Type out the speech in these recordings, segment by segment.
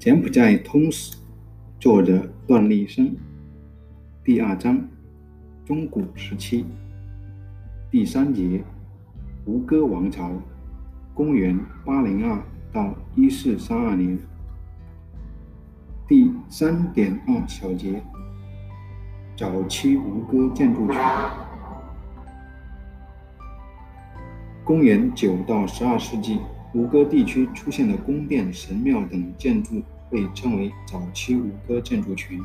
柬埔寨通史，作者段立生。第二章，中古时期。第三节，吴哥王朝，公元八零二到一四三二年。第三点二小节，早期吴哥建筑群。公元九到十二世纪。吴哥地区出现的宫殿、神庙等建筑被称为早期吴哥建筑群。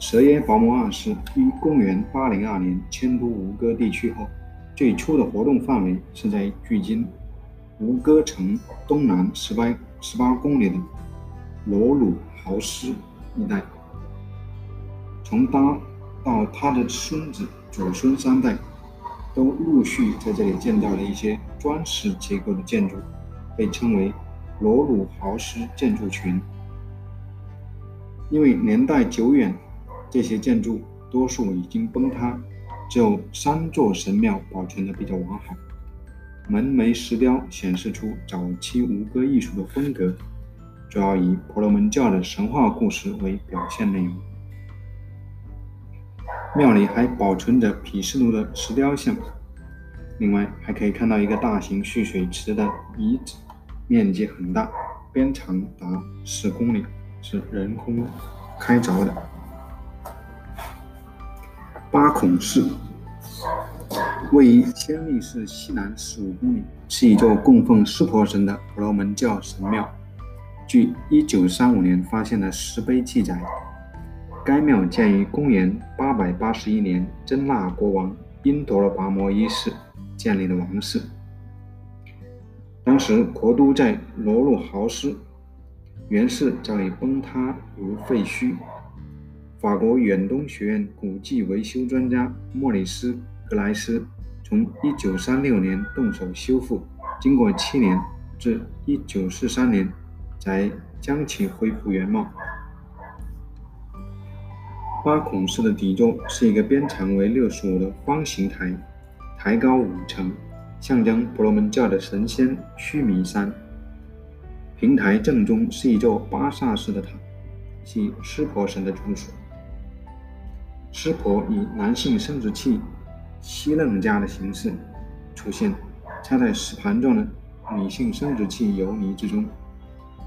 蛇耶拔摩二世于公元802年迁都吴哥地区后，最初的活动范围是在距今吴哥城东南十八十八公里的罗鲁豪斯一带。从他到他的孙子、祖孙三代。都陆续在这里建造了一些砖石结构的建筑，被称为罗鲁豪斯建筑群。因为年代久远，这些建筑多数已经崩塌，只有三座神庙保存的比较完好。门楣石雕显示出早期吴哥艺术的风格，主要以婆罗门教的神话故事为表现内容。庙里还保存着毗湿奴的石雕像，另外还可以看到一个大型蓄水池的遗址，面积很大，边长达十公里，是人工开凿的。八孔寺位于千利市西南十五公里，是一座供奉湿婆神的婆罗门教神庙。据1935年发现的石碑记载。该庙建于公元881年，真腊国王因陀罗跋摩一世建立的王室。当时国都在罗路豪斯，原是早已崩塌如废墟。法国远东学院古迹维修专家莫里斯·格莱斯从1936年动手修复，经过七年，至1943年才将其恢复原貌。八孔式的底座是一个边长为六十五的方形台，台高五层，象征婆罗门教的神仙须弥山。平台正中是一座巴萨式的塔，系湿婆神的住所。湿婆以男性生殖器西楞伽的形式出现，插在石盘状的女性生殖器油泥之中。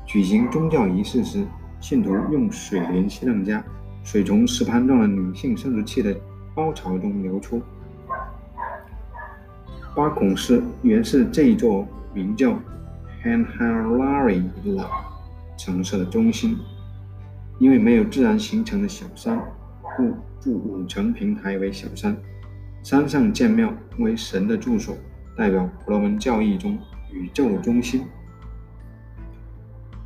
举行宗教仪式时，信徒用水连西楞伽。水从石盘状的女性生殖器的凹槽中流出。八孔寺原是这一座名叫 Hanhalari 的城市的中心，因为没有自然形成的小山，故筑五层平台为小山。山上建庙为神的住所，代表婆罗门教义中宇宙中心。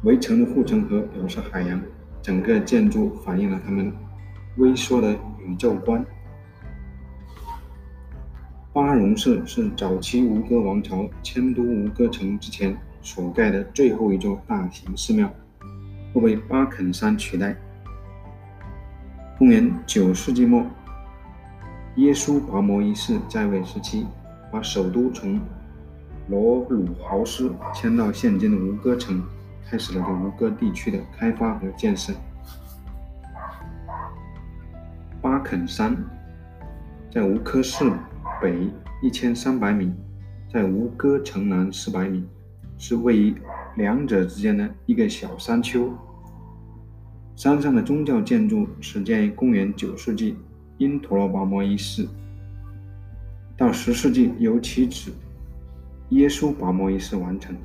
围城的护城河表示海洋。整个建筑反映了他们微缩的宇宙观。巴戎寺是早期吴哥王朝迁都吴哥城之前所盖的最后一座大型寺庙，后被巴肯山取代。公元九世纪末，耶稣拔摩一世在位时期，把首都从罗鲁豪斯迁到现今的吴哥城。开始了对吴哥地区的开发和建设。巴肯山在吴科市北一千三百米，在吴哥城南四百米，是位于两者之间的一个小山丘。山上的宗教建筑始建于公元九世纪，因陀罗跋摩一世，到十世纪由其子耶稣跋摩一世完成。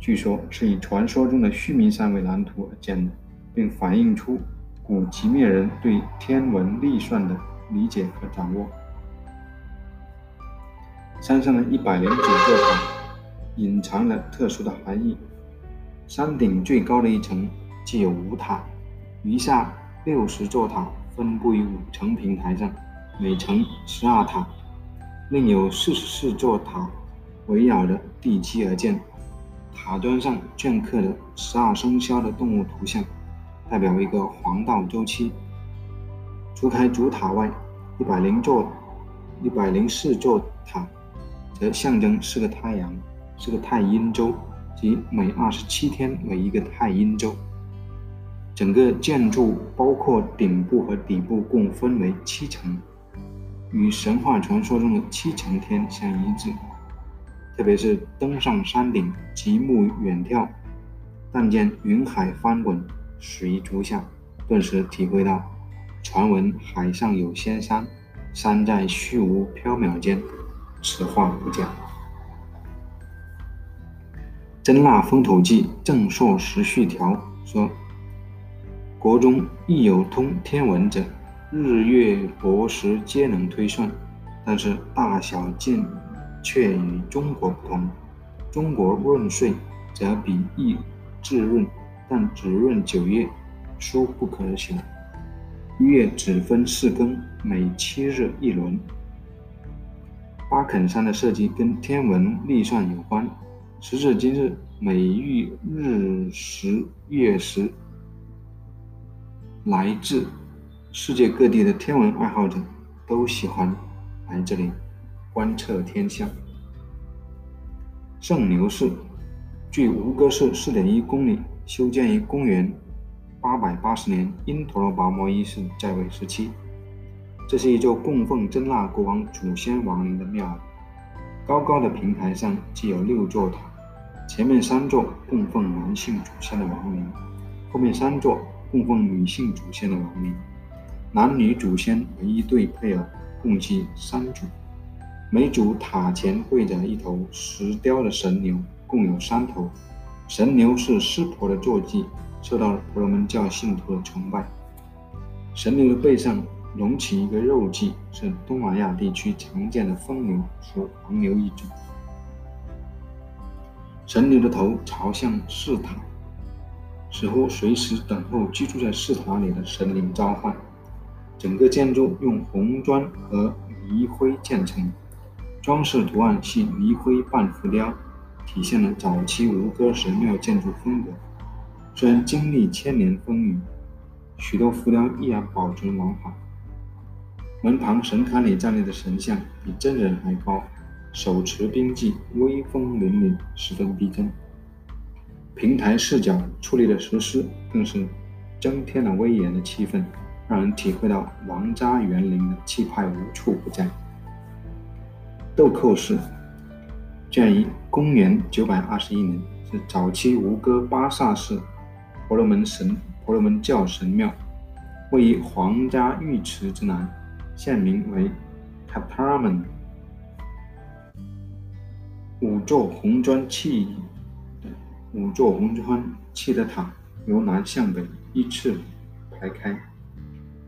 据说是以传说中的须弥山为蓝图而建的，并反映出古吉灭人对天文历算的理解和掌握。山上的一百零九座塔隐藏了特殊的含义。山顶最高的一层既有五塔，余下六十座塔分布于五层平台上，每层十二塔，另有四十四座塔围绕着地基而建。塔端上镌刻的十二生肖的动物图像，代表一个黄道周期。除开主塔外，一百零座、一百零四座塔，则象征是个太阳，是个太阴周。即每二十七天为一个太阴周。整个建筑包括顶部和底部共分为七层，与神话传说中的七层天相一致。特别是登上山顶，极目远眺，但见云海翻滚，水逐下，顿时体会到传闻海上有仙山，山在虚无缥缈间。此话不假。《真腊风土记·正朔时序条》说。国中亦有通天文者，日月薄时皆能推算，但是大小见却与中国不同。中国闰岁则比易至闰，但只闰九月，殊不可晓。月只分四更，每七日一轮。巴肯山的设计跟天文历算有关，时至今日，每遇日食月食。来自世界各地的天文爱好者都喜欢来这里观测天象。圣牛寺距吴哥寺四点一公里，修建于公元八百八十年，因陀罗跋摩一世在位时期。这是一座供奉真腊国王祖先亡灵的庙。高高的平台上既有六座塔，前面三座供奉男性祖先的亡灵，后面三座。供奉女性祖先的亡灵，男女祖先为一对配偶，共计三组。每组塔前跪着一头石雕的神牛，共有三头。神牛是湿婆的坐骑，受到了婆罗门教信徒的崇拜。神牛的背上隆起一个肉髻，是东南亚地区常见的疯牛，属黄牛一种。神牛的头朝向寺塔。似乎随时等候居住在寺塔里的神灵召唤。整个建筑用红砖和泥灰建成，装饰图案系泥灰半浮雕，体现了早期吴哥神庙建筑风格。虽然经历千年风雨，许多浮雕依然保存完好。门旁神龛里站立的神像比真人还高，手持兵器，威风凛凛，十分逼真。平台视角矗立的石狮，更是增添了威严的气氛，让人体会到王家园林的气派无处不在。豆蔻寺建于公元921年，是早期吴哥巴萨寺婆罗门神婆罗门教神庙，位于皇家浴池之南，现名为 Kaparman。五座红砖砌。五座红砖砌的塔由南向北依次排开，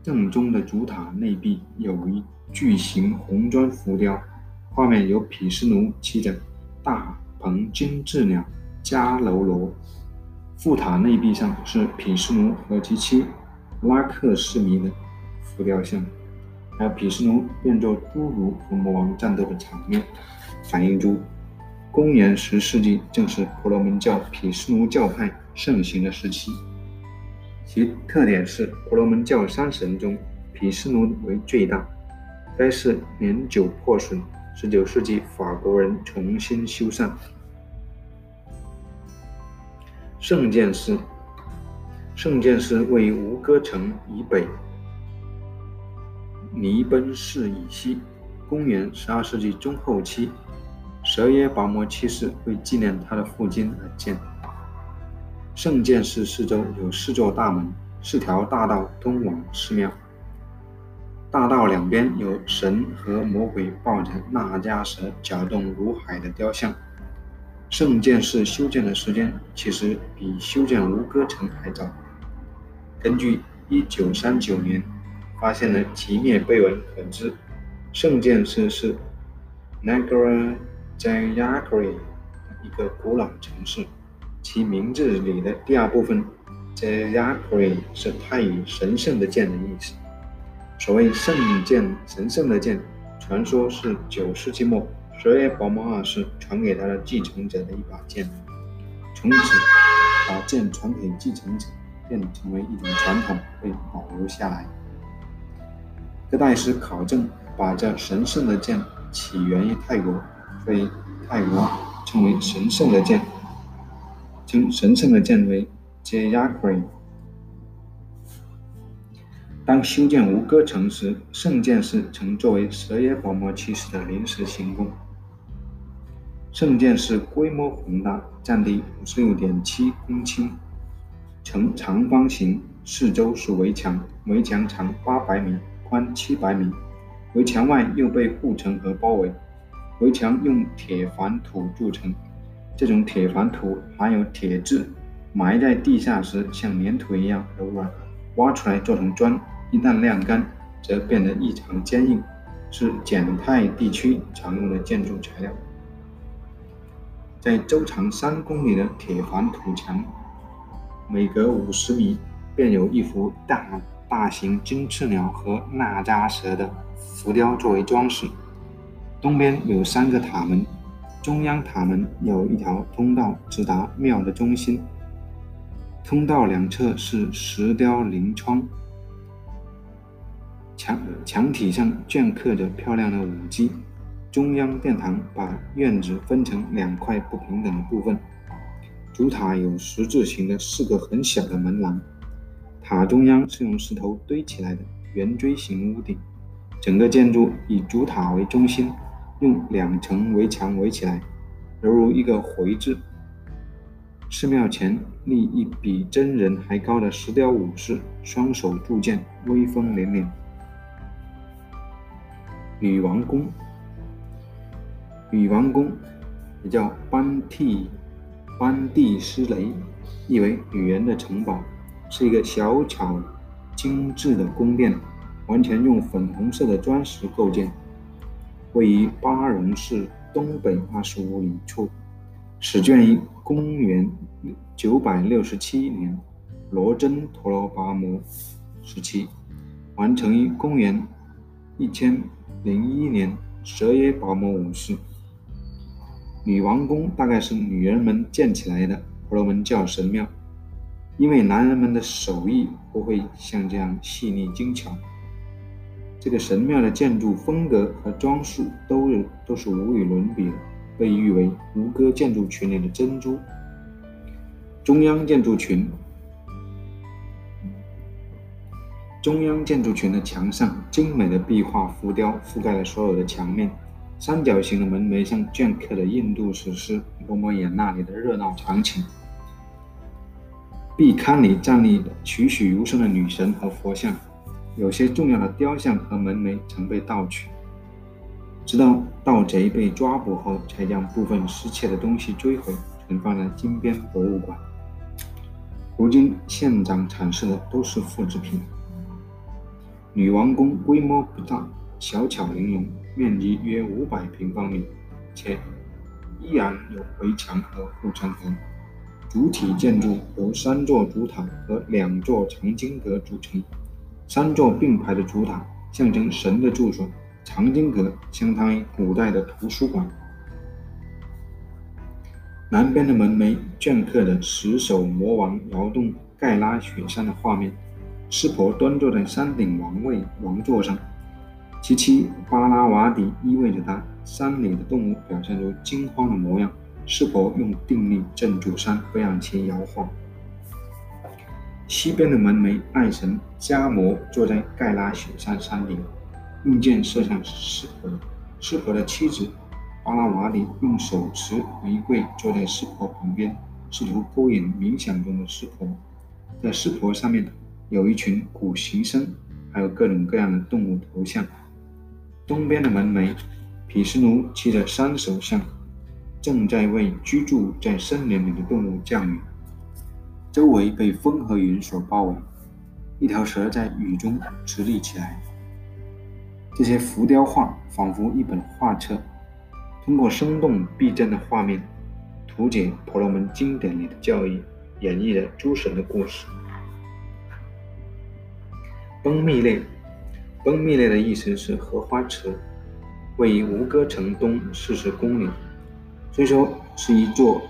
正中的主塔内壁有一巨型红砖浮雕，画面有毗湿奴骑着大鹏金翅鸟迦楼罗。副塔内壁上是毗湿奴和其妻拉克什米的浮雕像，还有毗湿奴变作侏儒和魔王战斗的场面，反映出。公元十世纪正是婆罗门教毗湿奴教派盛行的时期，其特点是婆罗门教三神中毗湿奴为最大。该寺年久破损，十九世纪法国人重新修缮。圣剑寺，圣剑寺位于吴哥城以北，尼奔寺以西。公元十二世纪中后期。蛇耶跋摩七世为纪念他的父亲而建。圣剑寺四周有四座大门，四条大道通往寺庙。大道两边有神和魔鬼抱着那迦蛇搅动如海的雕像。圣剑寺修建的时间其实比修建吴哥城还早。根据1939年发现的奇灭碑文可知，圣剑寺是 Nagara。在 Yakri 一个古老城市，其名字里的第二部分在 Yakri 是太乙“神圣的剑”的意思。所谓“圣剑”，神圣的剑，传说是九世纪末蛇耶宝摩二世传给他的继承者的一把剑。从此，把剑传给继承者便成为一种传统，被保留下来。各代师考证，把这神圣的剑起源于泰国。所以泰国称为神圣的剑。称神圣的剑为 Jayakri。当修建吴哥城时，圣剑寺曾作为蛇耶保摩七世的临时行宫。圣剑寺规模宏大，占地五十六点七公顷，呈长方形，四周是围墙，围墙长八百米，宽七百米，围墙外又被护城河包围。围墙用铁矾土筑成，这种铁矾土含有铁质，埋在地下时像粘土一样柔软，挖出来做成砖。一旦晾干，则变得异常坚硬，是柬泰地区常用的建筑材料。在周长三公里的铁环土墙，每隔五十米便有一幅大大型金翅鸟和纳扎蛇的浮雕作为装饰。东边有三个塔门，中央塔门有一条通道直达庙的中心，通道两侧是石雕棂窗。墙墙体上镌刻着漂亮的舞姬。中央殿堂把院子分成两块不平等的部分。主塔有十字形的四个很小的门廊，塔中央是用石头堆起来的圆锥形屋顶。整个建筑以主塔为中心，用两层围墙围起来，犹如一个回字。寺庙前立一比真人还高的石雕武士，双手铸剑，威风凛凛。女王宫，女王宫也叫班蒂班蒂斯雷，意为女人的城堡，是一个小巧精致的宫殿，完全用粉红色的砖石构建，位于巴戎市东北二十五里处，始建于公元九百六十七年罗真陀罗跋摩时期，完成于公元一千。零一年，蛇耶保摩五世，女王宫大概是女人们建起来的婆罗门教神庙，因为男人们的手艺不会像这样细腻精巧。这个神庙的建筑风格和装饰都是都是无与伦比的，被誉为吴哥建筑群里的珍珠。中央建筑群。中央建筑群的墙上，精美的壁画浮雕覆盖了所有的墙面。三角形的门楣上镌刻着印度史诗《罗摩衍那》里的热闹场景。壁龛里站立栩栩如生的女神和佛像，有些重要的雕像和门楣曾被盗取，直到盗贼被抓捕后，才将部分失窃的东西追回，存放在金边博物馆。如今现场展示的都是复制品。女王宫规模不大，小巧玲珑，面积约五百平方米，且依然有围墙和护城河。主体建筑由三座主塔和两座藏经阁组成。三座并排的主塔象征神的住所，藏经阁相当于古代的图书馆。南边的门楣镌刻着十手魔王摇动盖拉雪山的画面。湿婆端坐在山顶王位王座上，其妻巴拉瓦底依偎着他。山里的动物表现出惊慌的模样。湿婆用定力镇住山，不让其摇晃。西边的门楣，爱神迦摩坐在盖拉雪山山顶，用箭射向湿婆。湿婆的妻子巴拉瓦底用手持玫瑰坐在湿婆旁边，试图勾引冥想中的湿婆。在湿婆上面。有一群古行僧，还有各种各样的动物头像。东边的门楣，毗湿奴骑着三手象，正在为居住在森林里的动物降雨。周围被风和云所包围，一条蛇在雨中直立起来。这些浮雕画仿佛一本画册，通过生动逼真的画面，图解婆罗门经典里的教义，演绎了诸神的故事。崩密列，崩密列的意思是荷花池，位于吴哥城东四十公里。虽说是一座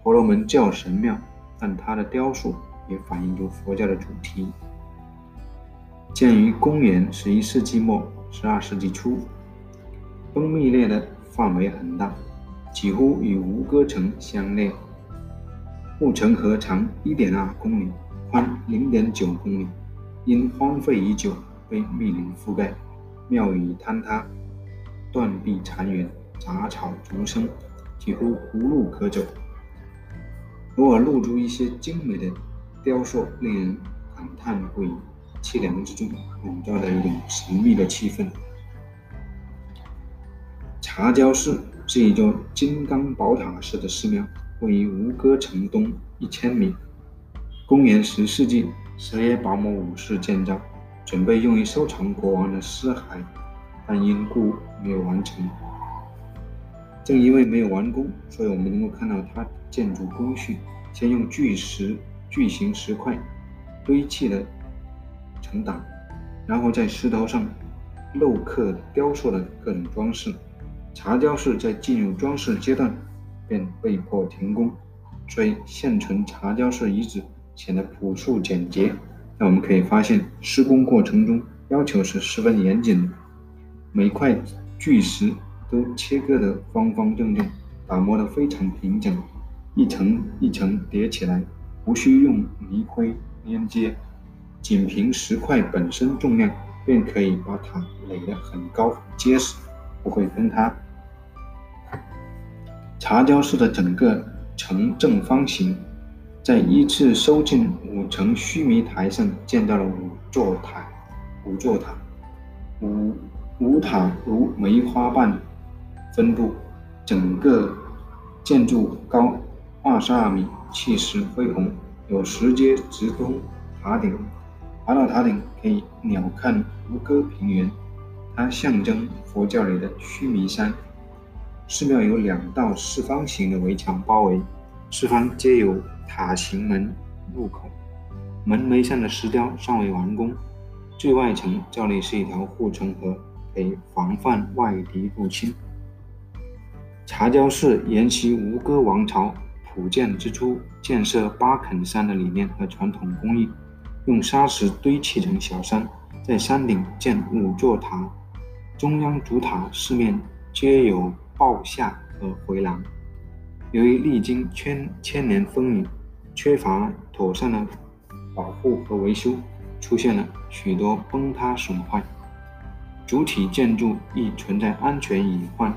婆罗门教神庙，但它的雕塑也反映出佛教的主题。建于公元十一世纪末、十二世纪初，崩密列的范围很大，几乎与吴哥城相连。护城河长一点二公里，宽零点九公里，因荒废已久，被密林覆盖，庙宇坍塌，断壁残垣，杂草丛生，几乎无路可走。偶尔露出一些精美的雕塑，令人感叹不已。凄凉之中，笼罩着一种神秘的气氛。茶郊寺是一座金刚宝塔式的寺庙，位于吴哥城东一千米。公元十世纪，什叶拔摩五世建造，准备用于收藏国王的尸骸，但因故没有完成。正因为没有完工，所以我们能够看到它建筑工序：先用巨石、巨型石块堆砌了。成档，然后在石头上镂刻雕塑了各种装饰。茶雕寺在进入装饰阶段便被迫停工，所以现存茶雕寺遗址显得朴素简洁。那我们可以发现，施工过程中要求是十分严谨的，每块巨石都切割得方方正正，打磨得非常平整，一层一层叠起来，无需用泥灰粘接。仅凭石块本身重量，便可以把塔垒得很高很结实，不会崩塌。茶胶寺的整个呈正方形，在依次收进五层须弥台上建造了五座塔，五座塔，五五塔如梅花瓣分布，整个建筑高二十二米，气势恢宏，有石阶直通塔顶。爬到塔顶可以鸟瞰吴哥平原，它象征佛教里的须弥山。寺庙有两道四方形的围墙包围，四方皆有塔形门入口，门楣上的石雕尚未完工。最外层照例是一条护城河，可以防范外敌入侵。茶郊寺沿袭吴哥王朝普建之初建设八肯山的理念和传统工艺。用砂石堆砌成小山，在山顶建五座塔，中央主塔四面皆有抱厦和回廊。由于历经千千年风雨，缺乏妥善的保护和维修，出现了许多崩塌损坏，主体建筑亦存在安全隐患。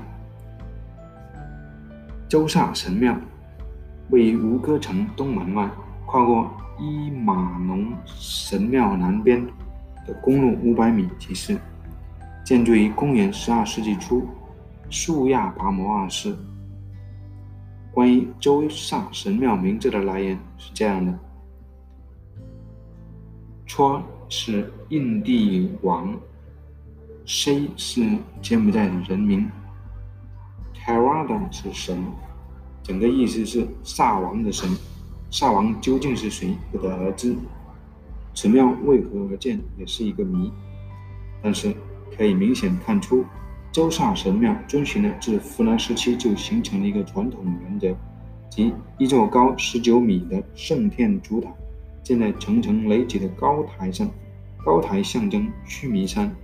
周萨神庙位于吴哥城东门外，跨过。伊马农神庙南边的公路五百米即是，建筑于公元十二世纪初，素亚拔摩二世。关于周萨神庙名字的来源是这样的：戳是印地王，C 是柬埔寨的人名 t a r a d a 是神，整个意思是萨王的神。萨王究竟是谁，不得而知。此庙为何而建，也是一个谜。但是可以明显看出，周萨神庙遵循了自湖南时期就形成的一个传统原则，即一座高十九米的圣殿主塔建在层层垒起的高台上，高台象征须弥山。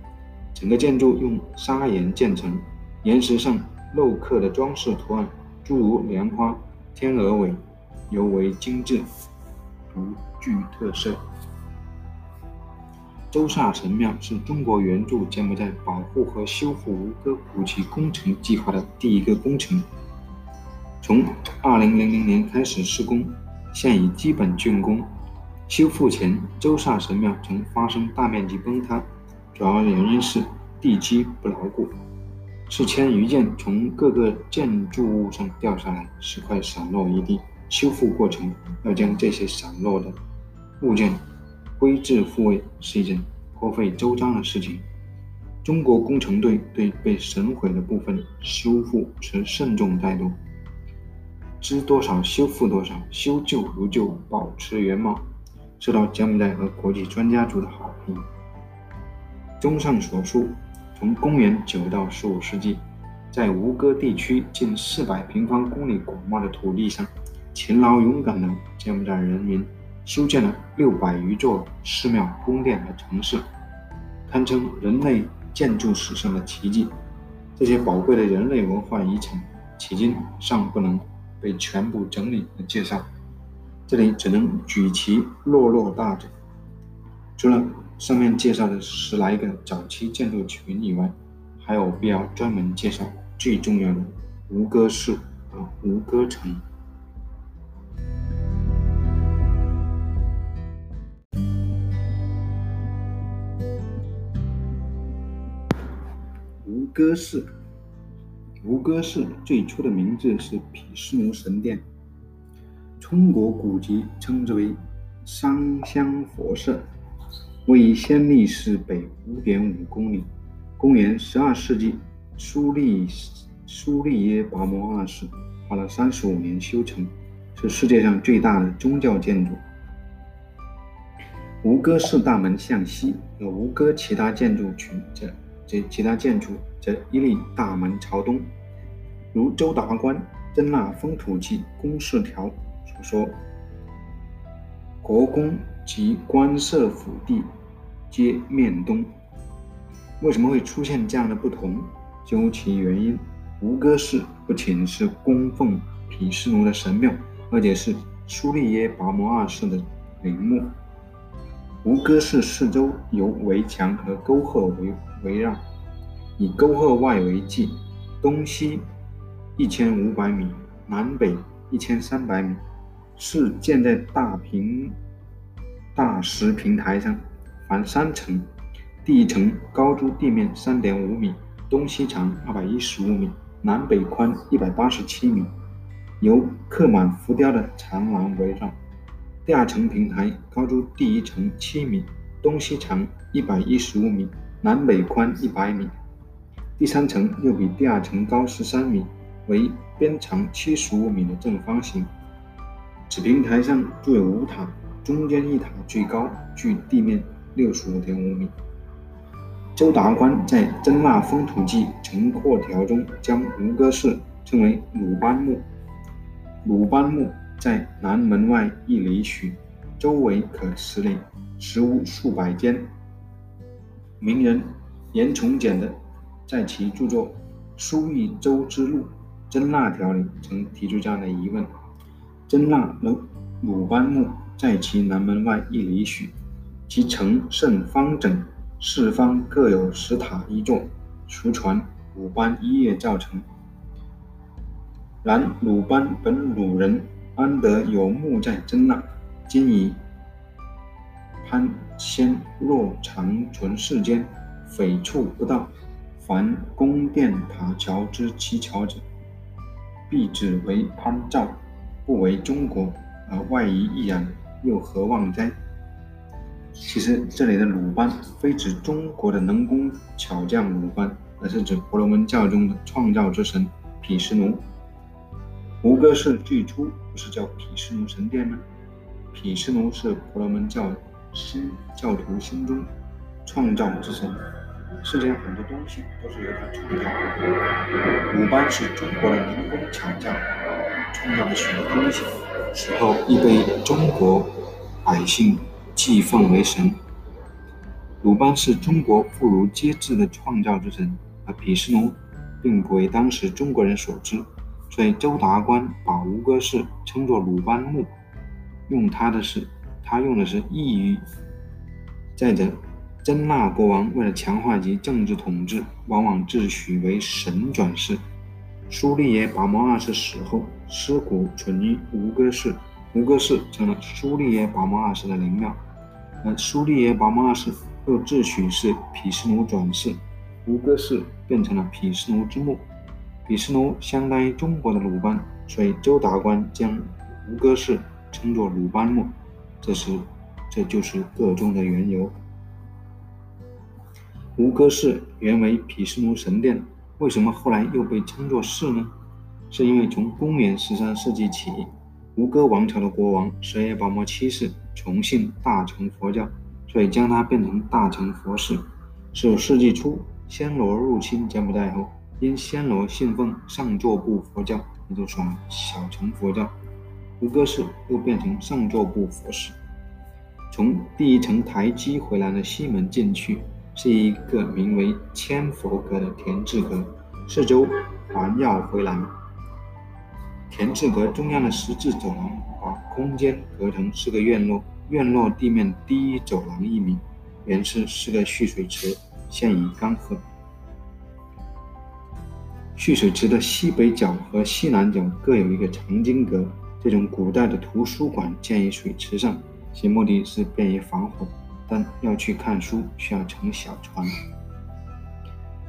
整个建筑用砂岩建成，岩石上镂刻的装饰图案，诸如莲花、天鹅尾。尤为精致，独具特色。周萨神庙是中国援助柬埔寨保护和修复吴哥古迹工程计划的第一个工程。从2000年开始施工，现已基本竣工。修复前，周萨神庙曾发生大面积崩塌，主要原因是地基不牢固，四千余件从各个建筑物上掉下来，石块散落一地。修复过程要将这些散落的物件归置复位，是一件颇费周章的事情。中国工程队对被损毁的部分修复持慎重态度，知多少修复多少，修旧如旧，保持原貌，受到柬埔寨和国际专家组的好评。综上所述，从公元九到十五世纪，在吴哥地区近四百平方公里广袤的土地上。勤劳勇敢的柬埔寨人民修建了六百余座寺庙、宫殿和城市，堪称人类建筑史上的奇迹。这些宝贵的人类文化遗产，迄今尚不能被全部整理和介绍。这里只能举其落落大者。除了上面介绍的十来个早期建筑群以外，还有必要专门介绍最重要的吴哥寺和吴哥城。歌寺，吴哥寺最初的名字是毗湿奴神殿。中国古籍称之为商香佛社，位于暹粒市北五点五公里。公元十二世纪，苏利苏利耶跋摩二世花了三十五年修成，是世界上最大的宗教建筑。吴哥寺大门向西，有吴哥其他建筑群在及其他建筑则一立大门朝东，如周达观《真腊风土记》公示条。所说，国公及官舍府地皆面东，为什么会出现这样的不同？究其原因，吴哥寺不仅是供奉毗湿奴的神庙，而且是苏利耶跋摩二世的陵墓。吴哥寺四周由围墙和沟壑围围绕，以沟壑外为界，东西一千五百米，南北一千三百米。是建在大平大石平台上，凡三层，第一层高出地面三点五米，东西长二百一十五米，南北宽一百八十七米，由刻满浮雕的长廊围绕。第二层平台高出第一层七米，东西长一百一十五米，南北宽一百米。第三层又比第二层高十三米，为边长七十五米的正方形。此平台上筑有五塔，中间一塔最高，距地面六十五点五米。周达观在《真腊风土记·成扩条》中将吴哥寺称为鲁班墓。鲁班墓在南门外一里许，周围可十里，实屋数百间。名人严从简的在其著作《书益周之路·真腊条》里曾提出这样的疑问。真腊鲁鲁班墓在其南门外一里许，其城甚方整，四方各有石塔一座，俗传鲁班一夜造成。然鲁班本鲁人，安得有墓在真腊？今以潘仙若长存世间，匪处不到。凡宫殿塔桥之七桥者，必指为潘照。不为中国，而外夷亦然，又何望哉？其实这里的鲁班非指中国的能工巧匠鲁班，而是指婆罗门教中的创造之神毗湿奴。吴哥是最初不是叫毗湿奴神殿吗？毗湿奴是婆罗门教新教徒心中创造之神，世界上很多东西都是由他创造的。鲁班是中国的能工巧匠。创造了许多东西，死后亦被中国百姓祭奉为神。鲁班是中国妇孺皆知的创造之神，而毗湿奴并不为当时中国人所知，所以周达观把吴哥寺称作鲁班墓，用他的是他用的是异语。再者，真腊国王为了强化其政治统治，往往自诩为神转世。苏利耶跋摩二世死后，尸骨存于吴哥寺，吴哥寺成了苏利耶跋摩二世的陵庙。而苏利耶跋摩二世又自诩是毗湿奴转世，吴哥寺变成了毗湿奴之墓。毗湿奴相当于中国的鲁班，所以周达观将吴哥寺称作鲁班墓，这是这就是个中的缘由。吴哥寺原为毗湿奴神殿。为什么后来又被称作寺呢？是因为从公元十三世纪起，吴哥王朝的国王舍耶跋摩七世崇信大乘佛教，所以将它变成大乘佛寺。十五世纪初，暹罗入侵柬埔寨后，因暹罗信奉上座部佛教，也就说小乘佛教，吴哥寺又变成上座部佛寺。从第一层台基回廊的西门进去。是一个名为千佛阁的田字阁，四周环绕回廊。田字阁中央的十字走廊把空间隔成四个院落，院落地面低走廊一米，原是四个蓄水池，现已干涸。蓄水池的西北角和西南角各有一个藏经阁。这种古代的图书馆建于水池上，其目的是便于防火，但要去看书需要乘小船。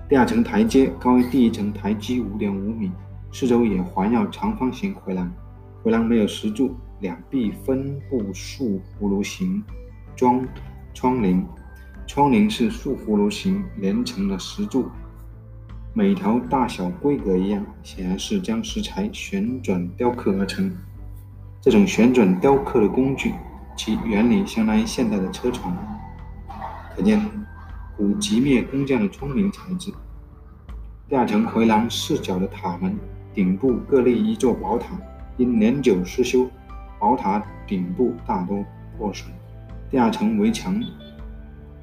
第二层台阶高于第一层台基五点五米，四周也环绕长方形回廊，回廊没有石柱，两壁分布竖葫芦形装窗棂，窗棂是竖葫芦形连成的石柱。每条大小规格一样，显然是将石材旋转雕刻而成。这种旋转雕刻的工具，其原理相当于现代的车床，可见古极灭工匠的聪明才智。第二层回廊四角的塔门顶部各立一座宝塔，因年久失修，宝塔顶部大多破损。第二层围墙，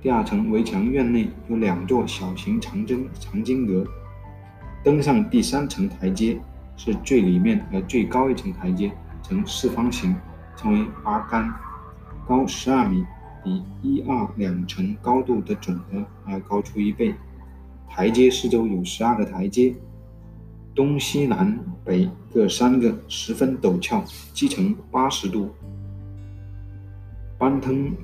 第二层围墙院内有两座小型长针长经阁。登上第三层台阶，是最里面和最高一层台阶，呈四方形，称为八杆，高十二米，比一二两层高度的总和还要高出一倍。台阶四周有十二个台阶，东西南北各三个，十分陡峭，基呈八十度。攀登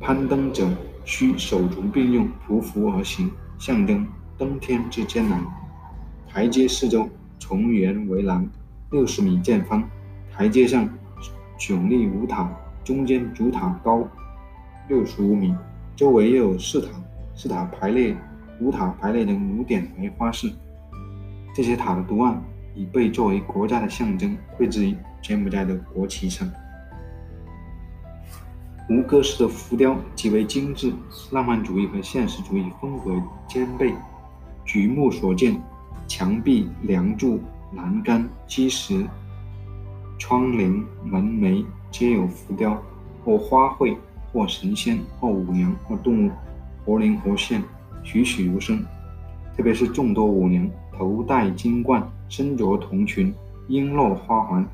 攀登者需手足并用，匍匐而行，象征登天之艰难。台阶四周重圆围栏，六十米见方。台阶上耸立五塔，中间主塔高六十五米，周围又有四塔，四塔排列，五塔排列成五点梅花式。这些塔的图案已被作为国家的象征绘制于柬埔寨的国旗上。吴哥寺的浮雕极为精致，浪漫主义和现实主义风格兼备，举目所见。墙壁、梁柱、栏杆、基石、窗棂、门楣皆有浮雕，或花卉，或神仙，或舞娘，或动物，活灵活现，栩栩如生。特别是众多舞娘，头戴金冠，身着铜裙，璎珞花环，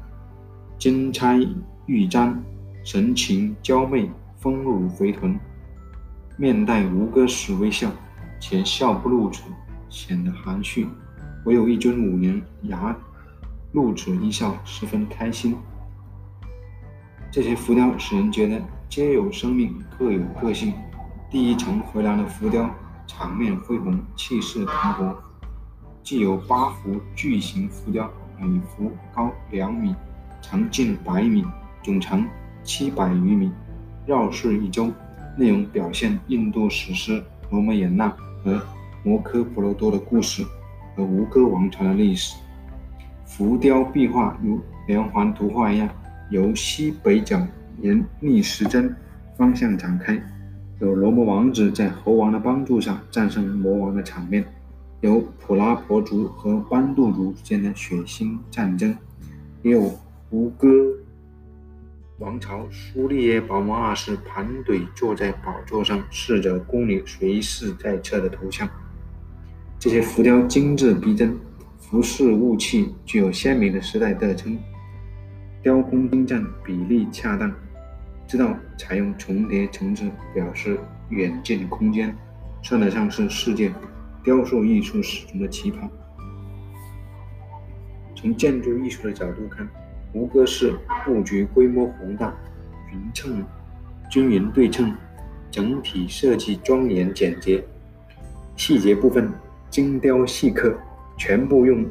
金钗玉簪，神情娇媚，丰乳肥臀，面带吴哥式微笑，且笑不露齿，显得含蓄。唯有一尊舞娘，牙露齿一笑，十分开心。这些浮雕使人觉得皆有生命，各有个性。第一层回廊的浮雕场面恢宏，气势磅礴，既有八幅巨型浮雕，每幅高两米，长近百米，总长七百余米，绕饰一周，内容表现印度史诗《罗摩衍那》和摩诃婆罗多的故事。和吴哥王朝的历史，浮雕壁画如连环图画一样，由西北角沿逆时针方向展开，有罗摩王子在猴王的帮助下战胜魔王的场面，有普拉婆族和班杜族之间的血腥战争，也有吴哥王朝苏利耶宝摩二世盘腿坐在宝座上，侍着宫女随侍在侧的头像。这些浮雕精致逼真，服饰物器具有鲜明的时代特征，雕工精湛，比例恰当，知道采用重叠层次表示远近空间，算得上是世界雕塑艺术史中的奇葩。从建筑艺术的角度看，吴哥寺布局规模宏大，匀称均匀对称，整体设计庄严简洁，细节部分。精雕细刻，全部用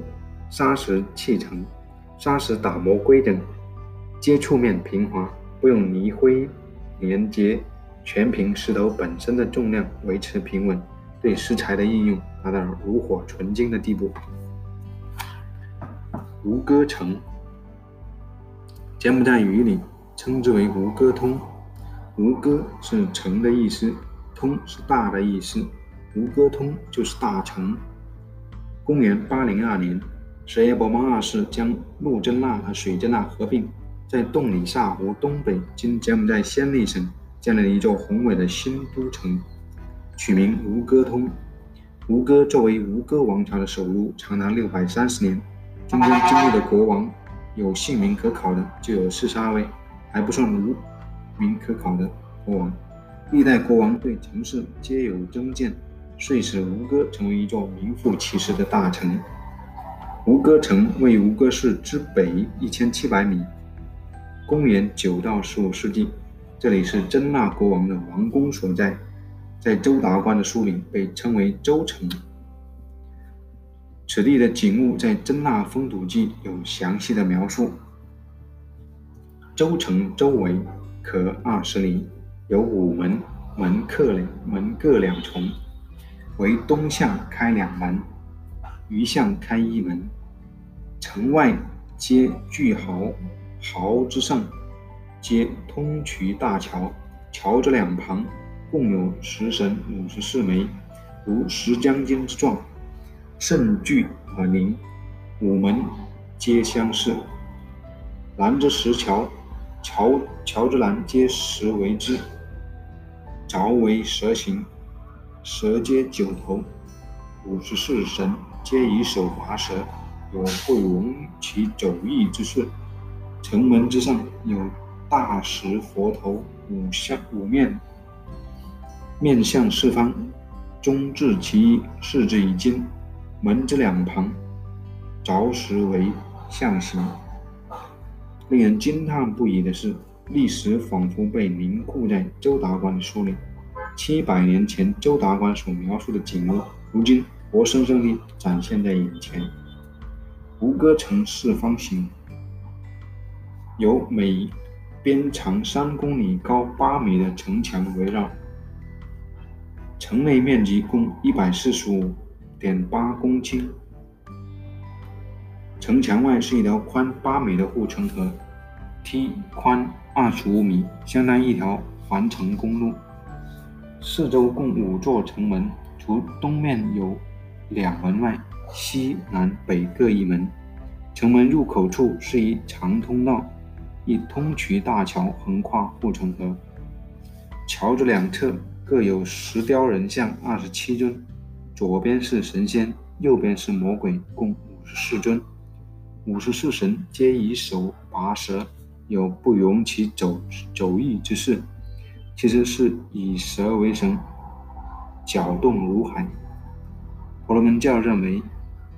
砂石砌成，砂石打磨规整，接触面平滑，不用泥灰连接，全凭石头本身的重量维持平稳。对石材的应用达到了炉火纯青的地步。吴哥城，柬埔寨语里称之为吴哥通，吴哥是城的意思，通是大的意思。吴哥通就是大城。公元八零二年，舍耶伯蒙二世将陆真纳和水真纳合并，在洞里萨湖东北（今柬埔寨暹粒省）建立了一座宏伟的新都城，取名吴哥通。吴哥作为吴哥王朝的首都，长达六百三十年，中间经历的国王、有姓名可考的就有四十二位，还不算无名可考的国王。历代国王对城市皆有增建，遂使吴哥成为一座名副其实的大城。吴哥城位于吴哥市之北一千七百米。公元九到十五世纪，这里是真腊国王的王宫所在，在周达观的书里被称为周城。此地的景物在《真腊风土记》有详细的描述。周城周围可二十里，有五门，门客两门各两重，为东向开两门。余向开一门，城外皆巨壕，壕之上皆通衢大桥，桥之两旁共有石神五十四枚，如石将军之状，甚巨而凝。五门皆相似。南之石桥，桥桥之南皆石为之，凿为蛇形，蛇皆九头，五十四神。皆以手拔蛇，有会闻其走意之势。城门之上有大石佛头，五向五面，面向四方，中置其一，视之以金。门之两旁，凿石为象形。令人惊叹不已的是，历史仿佛被凝固在周达观的书里。七百年前，周达观所描述的景物，如今。活生生地展现在眼前。吴哥城四方形，由每边长三公里、高八米的城墙围绕。城内面积共一百四十五点八公顷。城墙外是一条宽八米的护城河，梯宽二十五米，相当于一条环城公路。四周共五座城门，除东面有。两门外，西南北各一门。城门入口处是一长通道，一通衢大桥横跨护城河。桥的两侧各有石雕人像二十七尊，左边是神仙，右边是魔鬼，共五十四尊。五十四神皆以手拔蛇，有不容其走走逸之势。其实是以蛇为神，搅动如海。婆罗门教认为，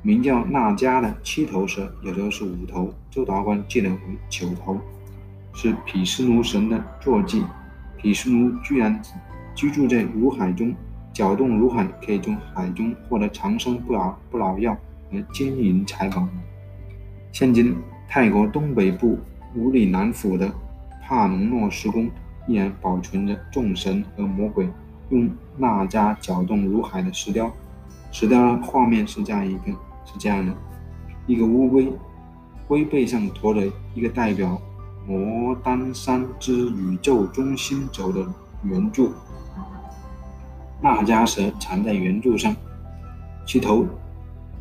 名叫那迦的七头蛇有时候是五头，周达观记得为九头，是毗湿奴神的坐骑。毗湿奴居然居住在如海中，搅动如海，可以从海中获得长生不老不老药和金银财宝。现今泰国东北部五里南府的帕农诺石宫依然保存着众神和魔鬼用那迦搅动如海的石雕。石雕的画面是这样一个，是这样的：一个乌龟，龟背上驮着一个代表摩丹山之宇宙中心轴的圆柱，那迦蛇缠在圆柱上，其头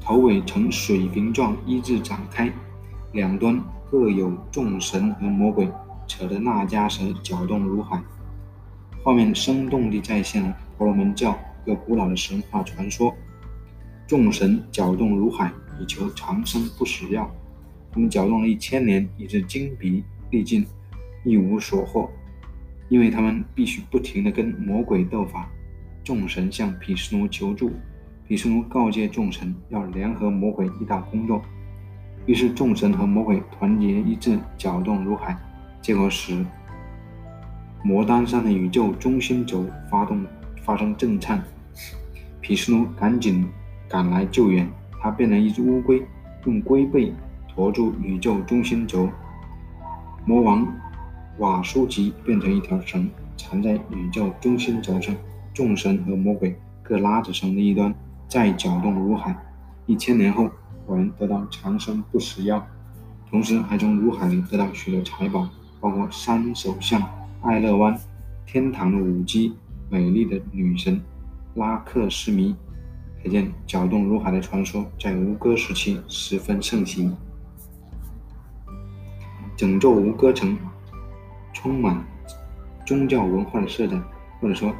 头尾呈水平状一字展开，两端各有众神和魔鬼。扯着那迦蛇搅动如海。画面生动地再现了婆罗门教一个古老的神话传说。众神搅动如海，以求长生不死药。他们搅动了一千年，已是精疲力尽，一无所获。因为他们必须不停地跟魔鬼斗法。众神向毗湿奴求助，毗湿奴告诫众神要联合魔鬼一道工作。于是众神和魔鬼团结一致，搅动如海，结果使摩丹山的宇宙中心轴发动发生震颤。毗湿奴赶紧。赶来救援，他变成一只乌龟，用龟背驮住宇宙中心轴。魔王瓦苏吉变成一条绳，缠在宇宙中心轴上。众神和魔鬼各拉着绳的一端，再搅动如海。一千年后，果然得到长生不死药，同时还从如海里得到许多财宝，包括三首像、爱乐湾、天堂的舞姬、美丽的女神拉克斯米。可见，搅动如海的传说在吴哥时期十分盛行。整座吴哥城充满宗教文化的色彩，或者说，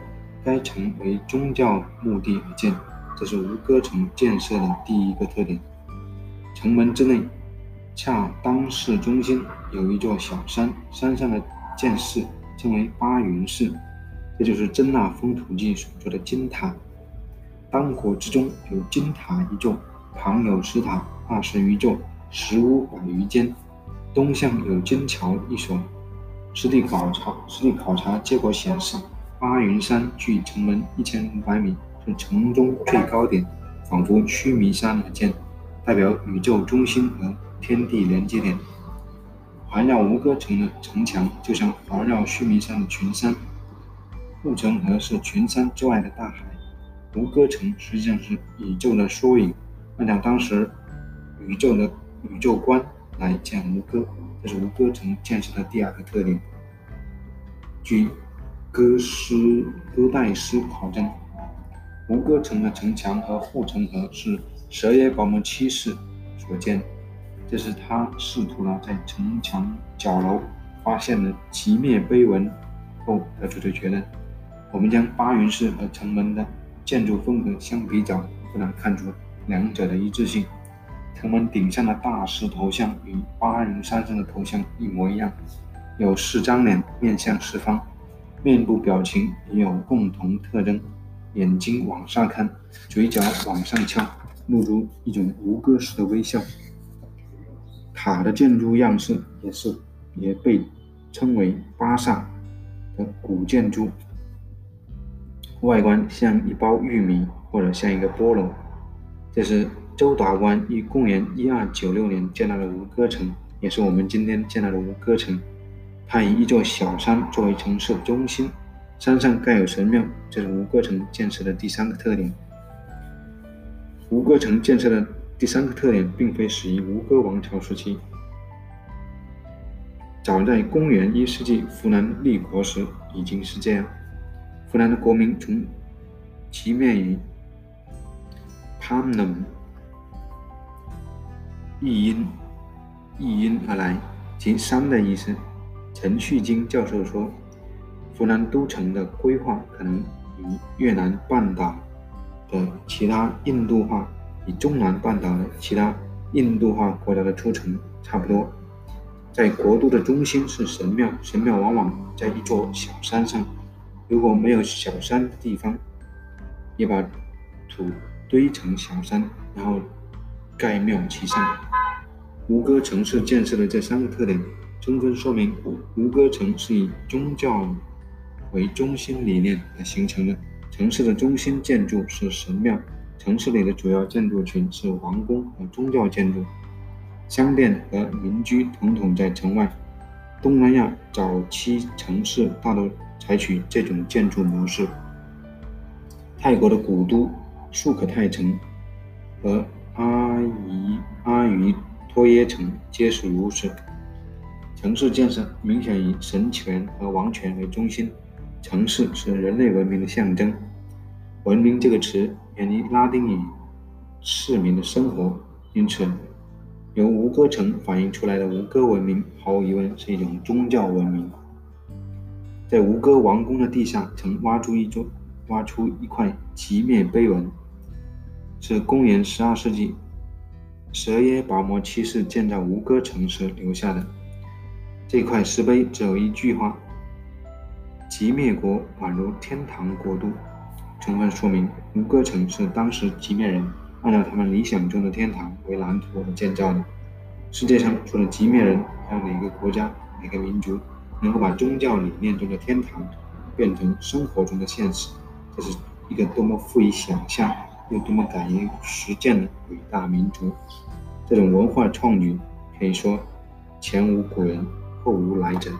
该城为宗教目的而建，这是吴哥城建设的第一个特点。城门之内恰当市中心有一座小山，山上的建寺称为八云寺，这就是真纳风土记所说的金塔。当国之中有金塔一座，旁有石塔二十余座，石屋百余间，东向有金桥一所。实地考察，实地考察结果显示，八云山距城门一千五百米，是城中最高点，仿佛须弥山而建，代表宇宙中心和天地连接点。环绕吴哥城的城墙就像环绕须弥山的群山，护城河是群山之外的大海。吴哥城实际上是宇宙的缩影。按照当时宇宙的宇宙观来建吴哥。这是吴哥城建设的第二个特点。据哥斯哥代斯考证，吴哥城的城墙和护城河是蛇耶保摩七世所建。这是他试图了在城墙角楼发现了极灭碑文后得出的结论。我们将八云寺和城门的建筑风格相比较，不难看出两者的一致性。城门顶上的大石头像与八云山上的头像一模一样，有四张脸面向四方，面部表情也有共同特征：眼睛往上看，嘴角往上翘，露出一种吴哥式的微笑。塔的建筑样式也是也被称为巴萨的古建筑，外观像一包玉米或者像一个菠萝。这是。周达官于公元一二九六年建造的吴哥城，也是我们今天见到的吴哥城。它以一座小山作为城市中心，山上盖有神庙，这是吴哥城建设的第三个特点。吴哥城建设的第三个特点，并非始于吴哥王朝时期，早在公元一世纪湖南立国时已经是这样。湖南的国名从其面于 Pamnum。译音，译音而来，即山的意思。陈旭金教授说，湖南都城的规划可能与越南半岛的其他印度化、与中南半岛的其他印度化国家的出城差不多。在国都的中心是神庙，神庙往往在一座小山上。如果没有小山的地方，也把土堆成小山，然后盖庙其上。吴哥城市建设的这三个特点，充分说明吴哥城是以宗教为中心理念而形成的。城市的中心建筑是神庙，城市里的主要建筑群是王宫和宗教建筑，商店和民居统统在城外。东南亚早期城市大多采取这种建筑模式。泰国的古都素可泰城和阿夷阿瑜。托耶城皆是如此。城市建设明显以神权和王权为中心。城市是人类文明的象征。文明这个词源于拉丁语“市民的生活”，因此，由吴哥城反映出来的吴哥文明，毫无疑问是一种宗教文明。在吴哥王宫的地下，曾挖出一座，挖出一块极灭碑文，是公元十二世纪。蛇耶拔摩七世建造吴哥城时留下的这块石碑只有一句话：“极灭国宛如天堂国度”，充分说明吴哥城是当时极灭人按照他们理想中的天堂为蓝图而建造的。世界上除了极灭人，还有哪个国家、哪个民族能够把宗教理念中的天堂变成生活中的现实？这是一个多么富于想象！又多么敢于实践的伟大民族！这种文化创举可以说前无古人，后无来者。